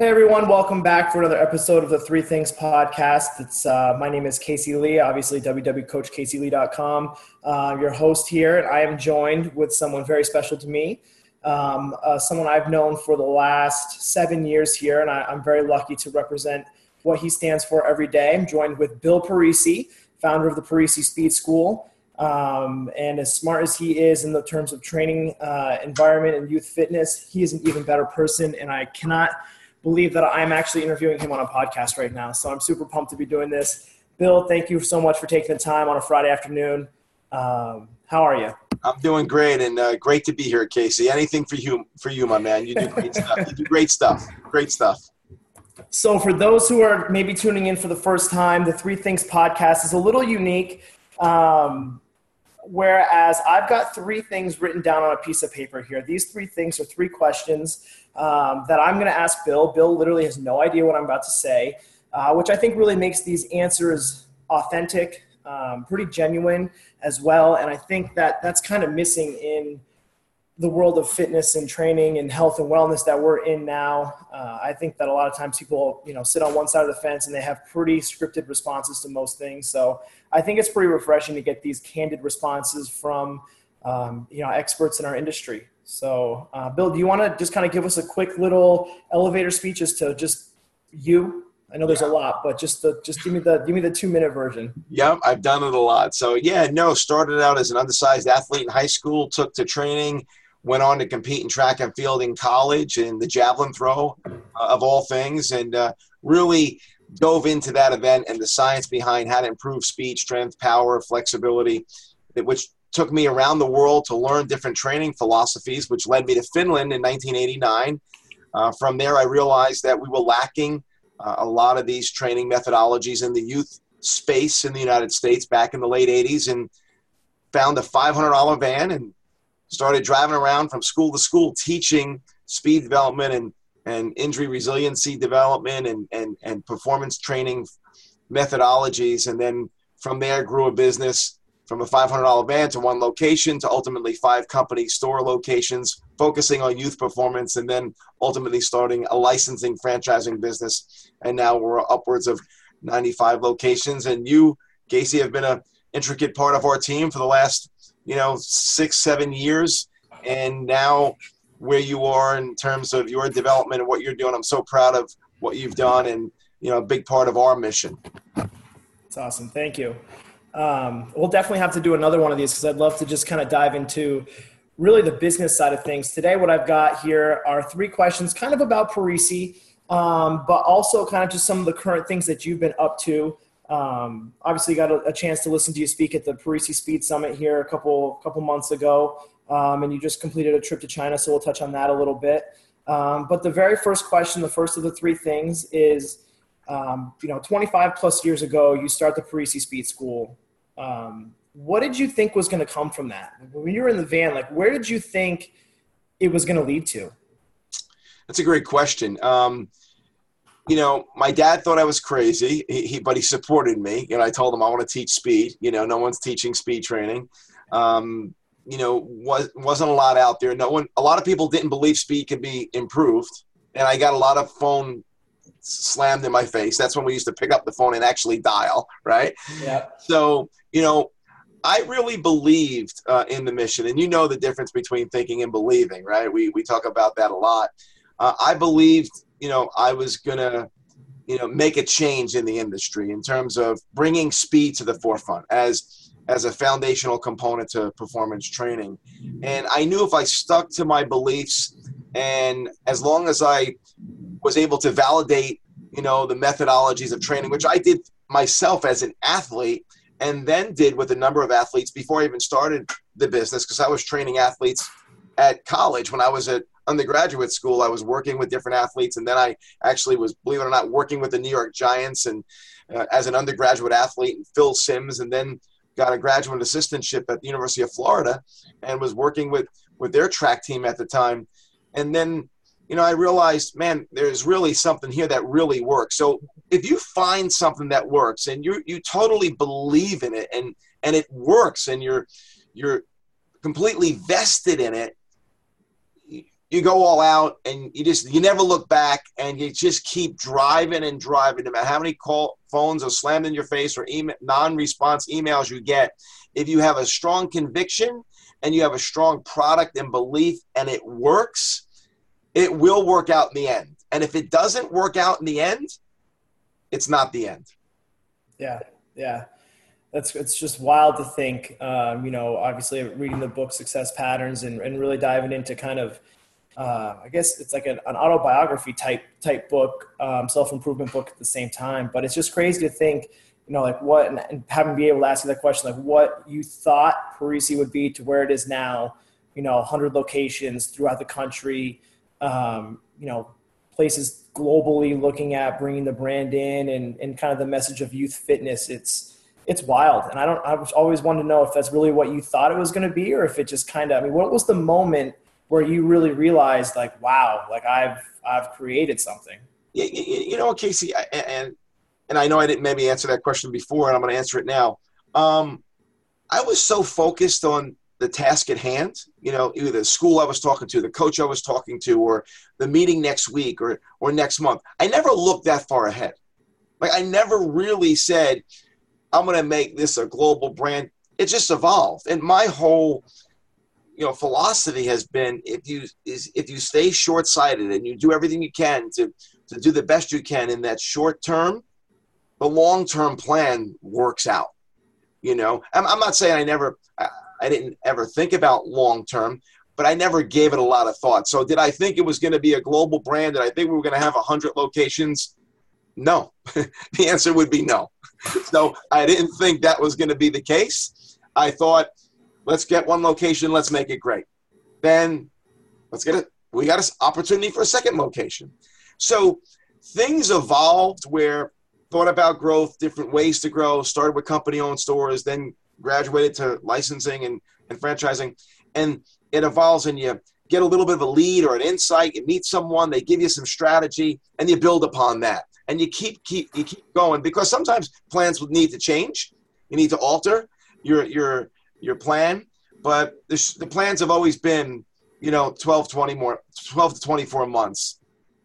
Hey everyone, welcome back for another episode of the Three Things podcast. It's uh, my name is Casey Lee, obviously www.coachcaseylee.com. Uh, your host here, and I am joined with someone very special to me, um, uh, someone I've known for the last seven years here, and I, am very lucky to represent what he stands for every day. I'm joined with Bill Parisi, founder of the Parisi Speed School. Um, and as smart as he is in the terms of training uh, environment and youth fitness, he is an even better person, and I cannot – believe that I'm actually interviewing him on a podcast right now. So I'm super pumped to be doing this. Bill, thank you so much for taking the time on a Friday afternoon. Um, how are you? I'm doing great, and uh, great to be here, Casey. Anything for you, for you, my man. You do great stuff. You do great stuff. Great stuff. So, for those who are maybe tuning in for the first time, the Three Things podcast is a little unique. Um, whereas I've got three things written down on a piece of paper here. These three things are three questions um, that I'm going to ask Bill. Bill literally has no idea what I'm about to say, uh, which I think really makes these answers authentic, um, pretty genuine as well. And I think that that's kind of missing in the world of fitness and training and health and wellness that we're in now. Uh, I think that a lot of times people, you know, sit on one side of the fence and they have pretty scripted responses to most things. So I think it's pretty refreshing to get these candid responses from, um, you know, experts in our industry. So, uh, Bill, do you want to just kind of give us a quick little elevator speech as to just you? I know there's yeah. a lot, but just the just give me the give me the two minute version. Yep, I've done it a lot. So yeah, no, started out as an undersized athlete in high school, took to training, went on to compete in track and field in college in the javelin throw, uh, of all things, and uh, really dove into that event and the science behind how to improve speed, strength, power, flexibility, which took me around the world to learn different training philosophies, which led me to Finland in 1989. Uh, from there, I realized that we were lacking uh, a lot of these training methodologies in the youth space in the United States back in the late 80s and found a $500 van and started driving around from school to school teaching speed development and, and injury resiliency development and, and, and performance training methodologies. And then from there, grew a business from a $500 van to one location to ultimately five company store locations, focusing on youth performance, and then ultimately starting a licensing franchising business. And now we're upwards of 95 locations. And you, Casey, have been an intricate part of our team for the last, you know, six, seven years. And now where you are in terms of your development and what you're doing, I'm so proud of what you've done and, you know, a big part of our mission. It's awesome. Thank you. Um, we'll definitely have to do another one of these because I'd love to just kind of dive into really the business side of things. Today, what I've got here are three questions kind of about Parisi, um, but also kind of just some of the current things that you've been up to. Um, obviously, got a, a, chance to listen to you speak at the Parisi Speed Summit here a couple couple months ago, um, and you just completed a trip to China, so we'll touch on that a little bit. Um, but the very first question, the first of the three things, is um, you know, 25 plus years ago, you start the Parisi Speed School. Um, what did you think was going to come from that? When you were in the van, like, where did you think it was going to lead to? That's a great question. Um, you know, my dad thought I was crazy, he, he, but he supported me. You know, I told him I want to teach speed. You know, no one's teaching speed training. Um, you know, was, wasn't a lot out there. No one, a lot of people didn't believe speed could be improved. And I got a lot of phone slammed in my face. That's when we used to pick up the phone and actually dial, right? Yeah. So, you know, I really believed uh, in the mission, and you know the difference between thinking and believing, right? We we talk about that a lot. Uh, I believed, you know, I was gonna, you know, make a change in the industry in terms of bringing speed to the forefront as as a foundational component to performance training. And I knew if I stuck to my beliefs, and as long as I was able to validate, you know, the methodologies of training, which I did myself as an athlete and then did with a number of athletes before I even started the business because I was training athletes at college when I was at undergraduate school. I was working with different athletes, and then I actually was, believe it or not, working with the New York Giants and uh, as an undergraduate athlete, and Phil Simms, and then got a graduate assistantship at the University of Florida, and was working with with their track team at the time, and then you know, I realized, man, there's really something here that really works. So if you find something that works and you you totally believe in it and and it works and you're you're completely vested in it, you go all out and you just you never look back and you just keep driving and driving no matter how many call phones are slammed in your face or email, non-response emails you get if you have a strong conviction and you have a strong product and belief and it works it will work out in the end and if it doesn't work out in the end it's not the end yeah yeah that's it's just wild to think um, you know obviously reading the book success patterns and, and really diving into kind of uh, I guess it's like an, an, autobiography type type book, um, self improvement book at the same time. But it's just crazy to think, you know, like what and, having be able to ask you that question, like what you thought Parisi would be to where it is now. You know, 100 locations throughout the country. Um, you know, places globally looking at bringing the brand in and, and kind of the message of youth fitness. It's it's wild, and I don't. I always wanted to know if that's really what you thought it was going to be, or if it just kind of. I mean, what was the moment? where you really realized like wow like i've i've created something you, you know casey and and i know i didn't maybe answer that question before and i'm going to answer it now um, i was so focused on the task at hand you know either the school i was talking to the coach i was talking to or the meeting next week or or next month. I never looked that far ahead. Like i never really said i'm going to make this a global brand. It just evolved. And my whole you know philosophy has been if you is if you stay short-sighted and you do everything you can to to do the best you can in that short term the long-term plan works out you know? I'm not saying i never I, didn't ever think about long term but i never gave it a lot of thought so did i think it was going to be a global brand did i think we were going to have 100 locations no the answer would be no so i didn't think that was going to be the case i thought Let's get one location. Let's make it great. Then let's get it. We got an opportunity for a second location. So things evolved where thought about growth, different ways to grow, started with company owned stores, then graduated to licensing and, and franchising. And it evolves and you get a little bit of a lead or an insight, you meet someone, they give you some strategy, and you build upon that. And you keep keep you keep going because sometimes plans would need to change. You need to alter your your your plan, but the, the plans have always been, you know, 12, 20 more, 12 to 24 months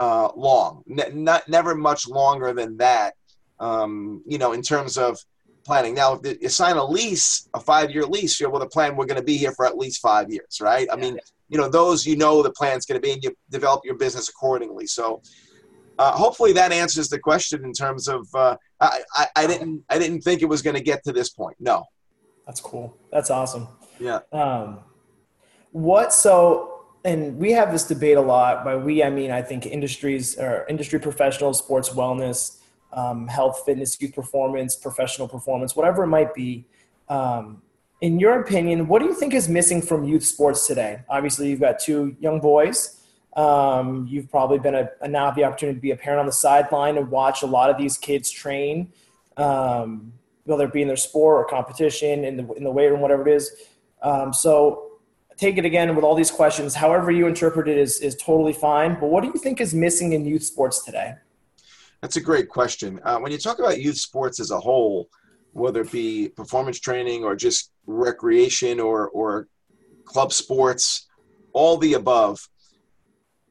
uh, long, ne- not never much longer than that. Um, you know, in terms of planning. Now, if you sign a lease, a five-year lease, you're with a plan. We're going to be here for at least five years, right? I mean, you know, those you know the plan's going to be, and you develop your business accordingly. So, uh, hopefully, that answers the question in terms of uh, I, I, I didn't I didn't think it was going to get to this point. No. That's cool. That's awesome. Yeah. Um, what so and we have this debate a lot. By we, I mean I think industries or industry professionals, sports wellness, um, health, fitness, youth performance, professional performance, whatever it might be. Um, in your opinion, what do you think is missing from youth sports today? Obviously, you've got two young boys. Um, you've probably been a, a, now have the opportunity to be a parent on the sideline and watch a lot of these kids train. Um, whether it be in their sport or competition in the in the weight room, whatever it is. Um, so take it again with all these questions. However you interpret it is is totally fine. But what do you think is missing in youth sports today? That's a great question. Uh, when you talk about youth sports as a whole, whether it be performance training or just recreation or or club sports, all the above,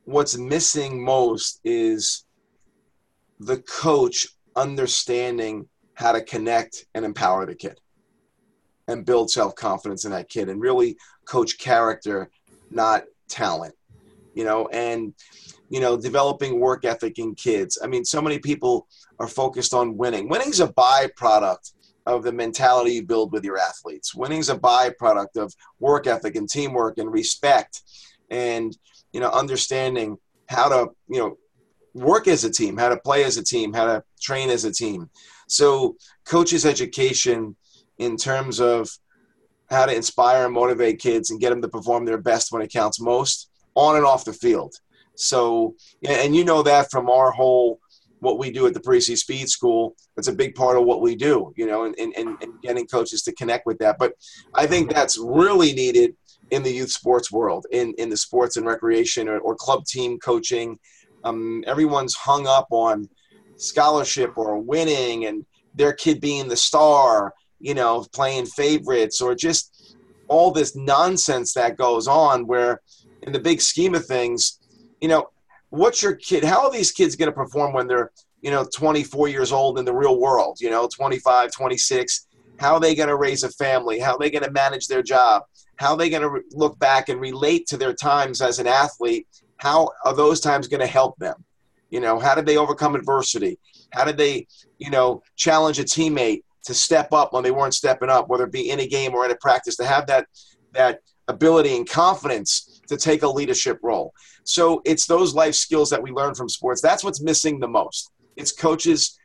what's missing most is the coach understanding how to connect and empower the kid and build self confidence in that kid and really coach character, not talent. You know, and you know, developing work ethic in kids. I mean, so many people are focused on winning. Winning's a byproduct of the mentality you build with your athletes. Winning's a byproduct of work ethic and teamwork and respect and you know understanding how to you know work as a team, how to play as a team, how to train as a team. So, coaches' education in terms of how to inspire and motivate kids and get them to perform their best when it counts most on and off the field. So, and you know that from our whole what we do at the Parisi Speed School. That's a big part of what we do, you know, and, and, and getting coaches to connect with that. But I think that's really needed in the youth sports world, in, in the sports and recreation or, or club team coaching. Um, everyone's hung up on scholarship or winning and their kid being the star, you know, playing favorites or just all this nonsense that goes on where in the big scheme of things, you know, what's your kid? How are these kids going to perform when they're, you know, 24 years old in the real world, you know, 25, 26? How are they going to raise a family? How are they going to manage their job? How are they going to re- look back and relate to their times as an athlete? How are those times going to help them? You know, how did they overcome adversity? How did they, you know, challenge a teammate to step up when they weren't stepping up, whether it be in a game or in a practice, to have that that ability and confidence to take a leadership role. So it's those life skills that we learn from sports. That's what's missing the most. It's coaches.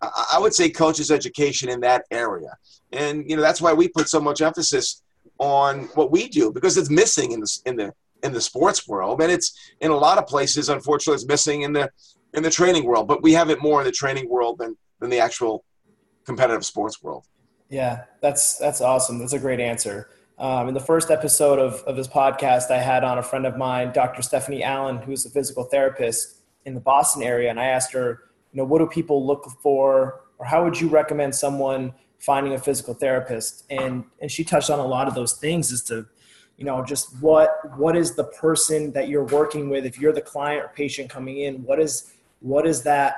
I would say coaches' education in that area, and you know that's why we put so much emphasis on what we do because it's missing in the in the in the sports world, and it's in a lot of places. Unfortunately, it's missing in the in the training world. But we have it more in the training world than than the actual competitive sports world. Yeah, that's that's awesome. That's a great answer. Um, in the first episode of, of this podcast, I had on a friend of mine, Dr. Stephanie Allen, who's a physical therapist in the Boston area, and I asked her, you know, what do people look for, or how would you recommend someone finding a physical therapist? And and she touched on a lot of those things, as to, you know, just what what is the person that you're working with? If you're the client or patient coming in, what is what is that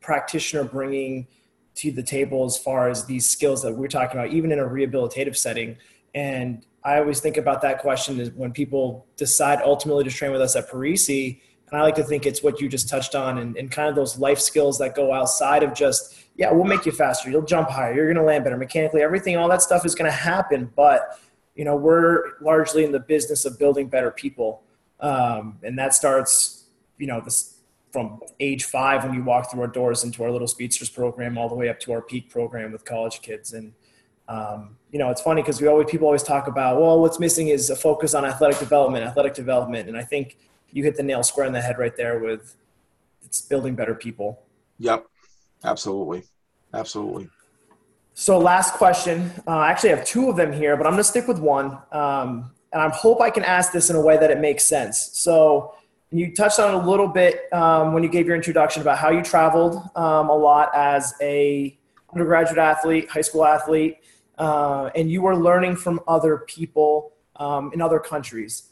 practitioner bringing to the table as far as these skills that we're talking about, even in a rehabilitative setting? And I always think about that question is when people decide ultimately to train with us at Parisi. And I like to think it's what you just touched on and, and kind of those life skills that go outside of just, yeah, we'll make you faster. You'll jump higher. You're going to land better mechanically. Everything, all that stuff is going to happen. But, you know, we're largely in the business of building better people. Um, and that starts, you know, this, from age five when you walk through our doors into our little speedsters program all the way up to our peak program with college kids. And, um, you know, it's funny because we always people always talk about, well, what's missing is a focus on athletic development, athletic development, and I think you hit the nail square in the head right there with it's building better people. Yep, absolutely, absolutely. So, last question. Uh, I actually have two of them here, but I'm going to stick with one, um, and I hope I can ask this in a way that it makes sense. So. You touched on a little bit um, when you gave your introduction about how you traveled um, a lot as a undergraduate athlete, high school athlete, uh, and you were learning from other people um, in other countries.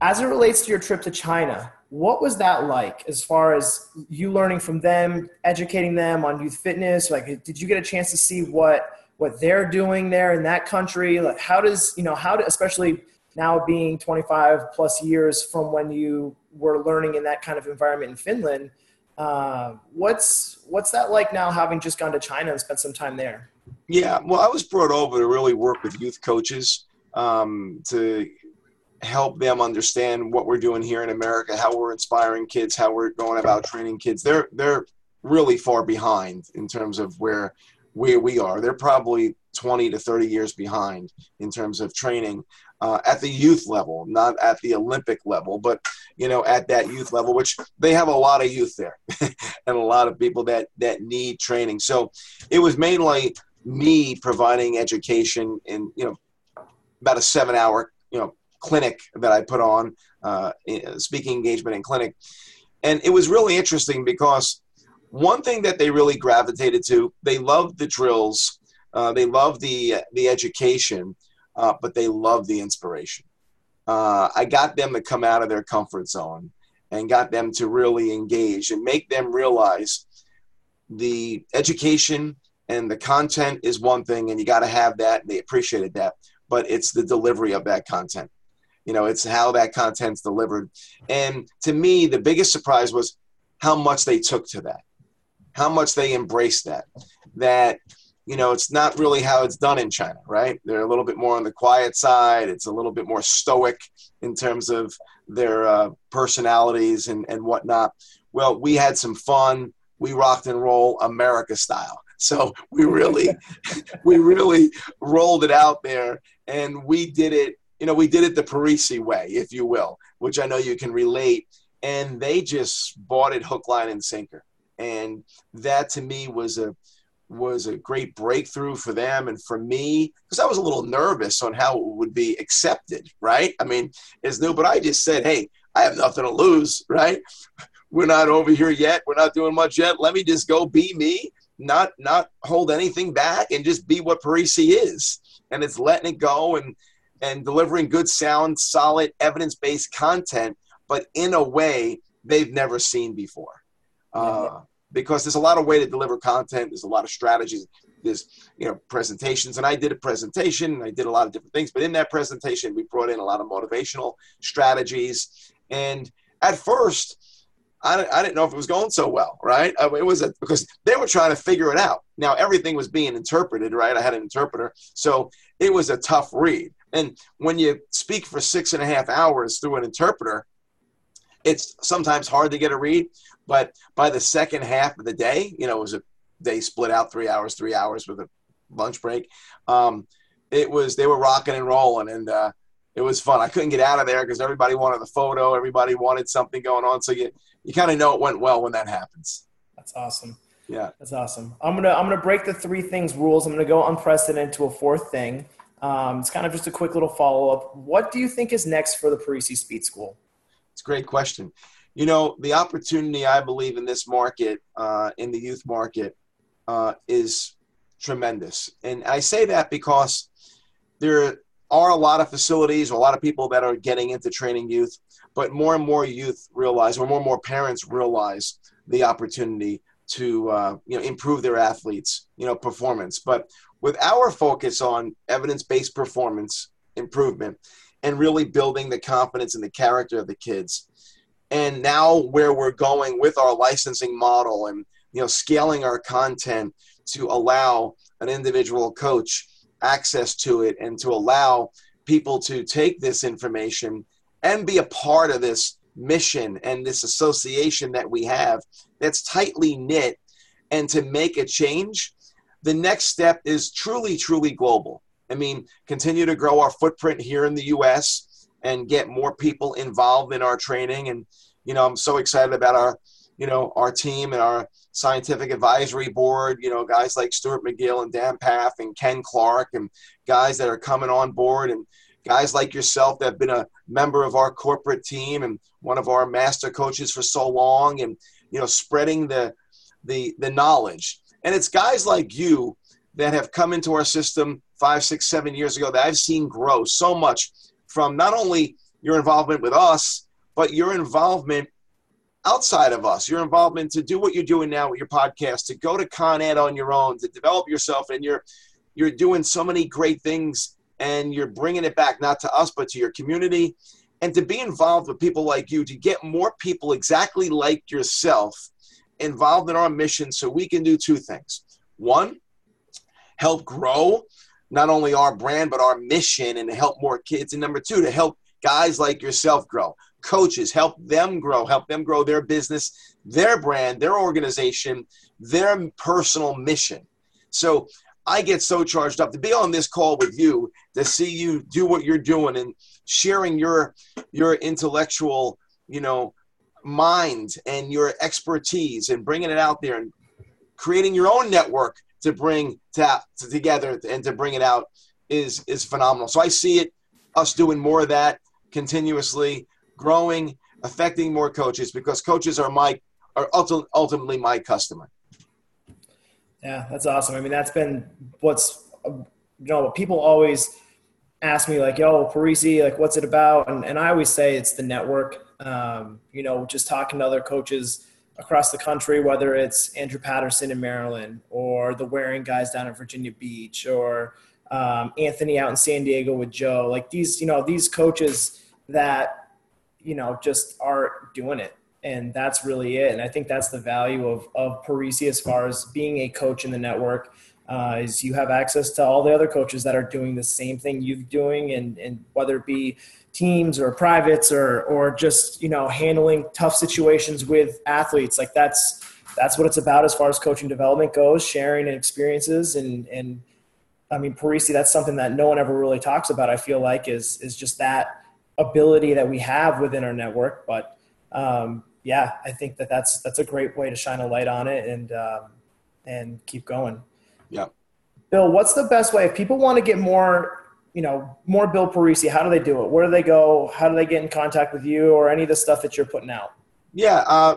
As it relates to your trip to China, what was that like as far as you learning from them, educating them on youth fitness? Like, did you get a chance to see what what they're doing there in that country? Like, how does you know how to, especially now being 25 plus years from when you were learning in that kind of environment in Finland? Uh, what's what's that like now, having just gone to China and spent some time there? Yeah, well, I was brought over to really work with youth coaches um, to help them understand what we're doing here in America, how we're inspiring kids, how we're going about training kids. They're they're really far behind in terms of where where we are. They're probably 20 to 30 years behind in terms of training uh, at the youth level, not at the Olympic level, but you know at that youth level, which they have a lot of youth there and a lot of people that that need training. So it was mainly me providing education in you know about a seven hour you know clinic that I put on uh, speaking engagement and clinic, and it was really interesting because one thing that they really gravitated to they loved the drills, uh, they loved the the education, uh, but they love the inspiration. Uh, I got them to come out of their comfort zone and got them to really engage and make them realize the education and the content is one thing and you got to have that. They appreciated that but it's the delivery of that content. You know it's how that content's delivered. And to me the biggest surprise was how much they took to that how much they embraced that that you know it's not really how it's done in china right they're a little bit more on the quiet side it's a little bit more stoic in terms of their uh, personalities and, and whatnot well we had some fun we rocked and roll america style so we really, we really rolled it out there, and we did it. You know, we did it the Parisi way, if you will, which I know you can relate. And they just bought it hook, line, and sinker. And that to me was a was a great breakthrough for them and for me because I was a little nervous on how it would be accepted, right? I mean, it's new, but I just said, hey, I have nothing to lose, right? We're not over here yet. We're not doing much yet. Let me just go be me not not hold anything back and just be what Parisi is. And it's letting it go and and delivering good, sound, solid, evidence based content, but in a way they've never seen before. Uh, because there's a lot of way to deliver content. There's a lot of strategies. There's you know presentations, and I did a presentation. I did a lot of different things, but in that presentation, we brought in a lot of motivational strategies. And at first, I, I didn't know if it was going so well, right? I it was a, because they were trying to figure it out. Now everything was being interpreted, right? I had an interpreter, so it was a tough read. And when you speak for six and a half hours through an interpreter, it's sometimes hard to get a read. But by the second half of the day, you know, it was a day split out three hours, three hours with a lunch break. Um, it was they were rocking and rolling, and uh, it was fun. I couldn't get out of there because everybody wanted the photo, everybody wanted something going on. So you you kind of know it went well when that happens. That's awesome. Yeah, that's awesome. I'm gonna I'm gonna break the three things rules. I'm gonna go unprecedented to a fourth thing. Um, it's kind of just a quick little follow up. What do you think is next for the Parisi Speed School? It's a great question. You know, the opportunity I believe in this market, uh, in the youth market, uh, is tremendous. And I say that because there are a lot of facilities, a lot of people that are getting into training youth, but more and more youth realize, or more and more parents realize the opportunity to uh, you know improve their athletes you know performance but with our focus on evidence-based performance improvement and really building the confidence and the character of the kids. And now where we're going with our licensing model and you know scaling our content to allow an individual coach access to it and to allow people to take this information and be a part of this mission and this association that we have that's tightly knit and to make a change the next step is truly truly global i mean continue to grow our footprint here in the us and get more people involved in our training. And you know i'm so excited about our you know our team and our scientific advisory board, you know, guys like Stuart McGill and Dan Pfaff and Ken Clark and guys that are coming on board and guys like yourself that have been a member of our corporate team and one of our master coaches for so long and you know spreading the the the knowledge. And it's guys like you that have come into our system five six seven years ago that i've seen grow so much from not only your involvement with us but your involvement outside of us, your involvement to do what you're doing now with your podcast, to go to Con Ed on your own, to develop yourself, and you're you're doing so many great things, and you're bringing it back not to us but to your community, and to be involved with people like you, to get more people exactly like yourself involved in our mission, so we can do two things: one, help grow not only our brand but our mission, and to help more kids, and number two, to help guys like yourself grow coaches, help them grow, help them grow their business, their brand, their organization, their personal mission. So I get so charged up to be on this call with you, to see you do what you're doing and sharing your your intellectual, you know, mind and your expertise and bringing it out there and creating your own network to bring to, to together and to bring it out is is phenomenal. So I see it us doing more of that continuously growing, affecting more coaches because coaches are my are ultimately my customer. Yeah, that's awesome. I mean, that's been what's you know people always ask me like, "Yo, Parisi, like, what's it about?" And and I always say it's the network. Um, you know, just talking to other coaches across the country, whether it's Andrew Patterson in Maryland or the Wearing guys down in Virginia Beach or um, Anthony out in San Diego with Joe. Like these, you know, these coaches that you know, just are doing it. And that's really it. And I think that's the value of, of Parisi as far as being a coach in the network uh, is you have access to all the other coaches that are doing the same thing you're doing. And, and whether it be teams or privates or, or just, you know, handling tough situations with athletes, like that's, that's what it's about as far as coaching development goes, sharing and experiences and, and, I mean, Parisi, that's something that no one ever really talks about. I feel like is is just that ability that we have within our network. But um, yeah, I think that that's that's a great way to shine a light on it and um, and keep going. Yeah. Bill, what's the best way if people want to get more, you know, more Bill Parisi? How do they do it? Where do they go? How do they get in contact with you or any of the stuff that you're putting out? Yeah, uh,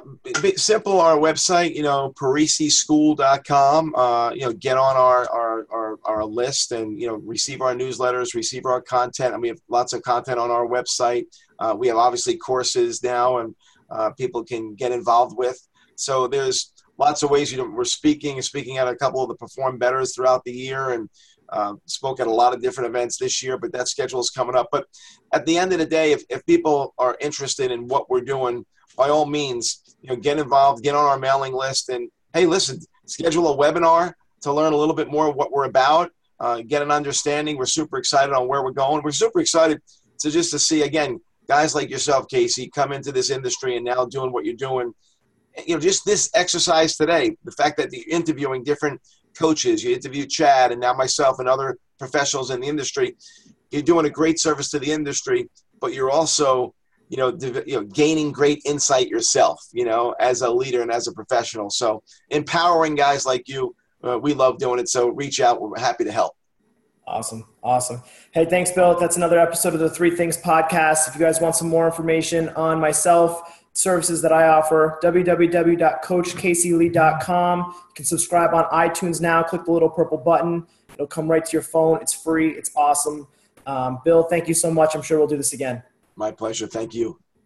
simple. Our website, you know, parisischool.com. Uh, you know, get on our, our, our, our, list and, you know, receive our newsletters, receive our content. And we have lots of content on our website. Uh, we have obviously courses now and uh, people can get involved with. So there's lots of ways, you know, we're speaking, speaking at a couple of the Perform Betters throughout the year and uh, spoke at a lot of different events this year, but that schedule is coming up. But at the end of the day, if, if people are interested in what we're doing, by all means, you know, get involved, get on our mailing list, and hey, listen, schedule a webinar to learn a little bit more what we're about, uh, get an understanding. We're super excited on where we're going. We're super excited to just to see again guys like yourself, Casey, come into this industry and now doing what you're doing. You know, just this exercise today, the fact that you're interviewing different coaches, you interview Chad, and now myself and other professionals in the industry. You're doing a great service to the industry, but you're also you know, you know, gaining great insight yourself, you know, as a leader and as a professional. So empowering guys like you, uh, we love doing it. So reach out. We're happy to help. Awesome. Awesome. Hey, thanks, Bill. That's another episode of the Three Things podcast. If you guys want some more information on myself, services that I offer, www.coachcaseylee.com. You can subscribe on iTunes now. Click the little purple button. It'll come right to your phone. It's free. It's awesome. Um, Bill, thank you so much. I'm sure we'll do this again. My pleasure. Thank you.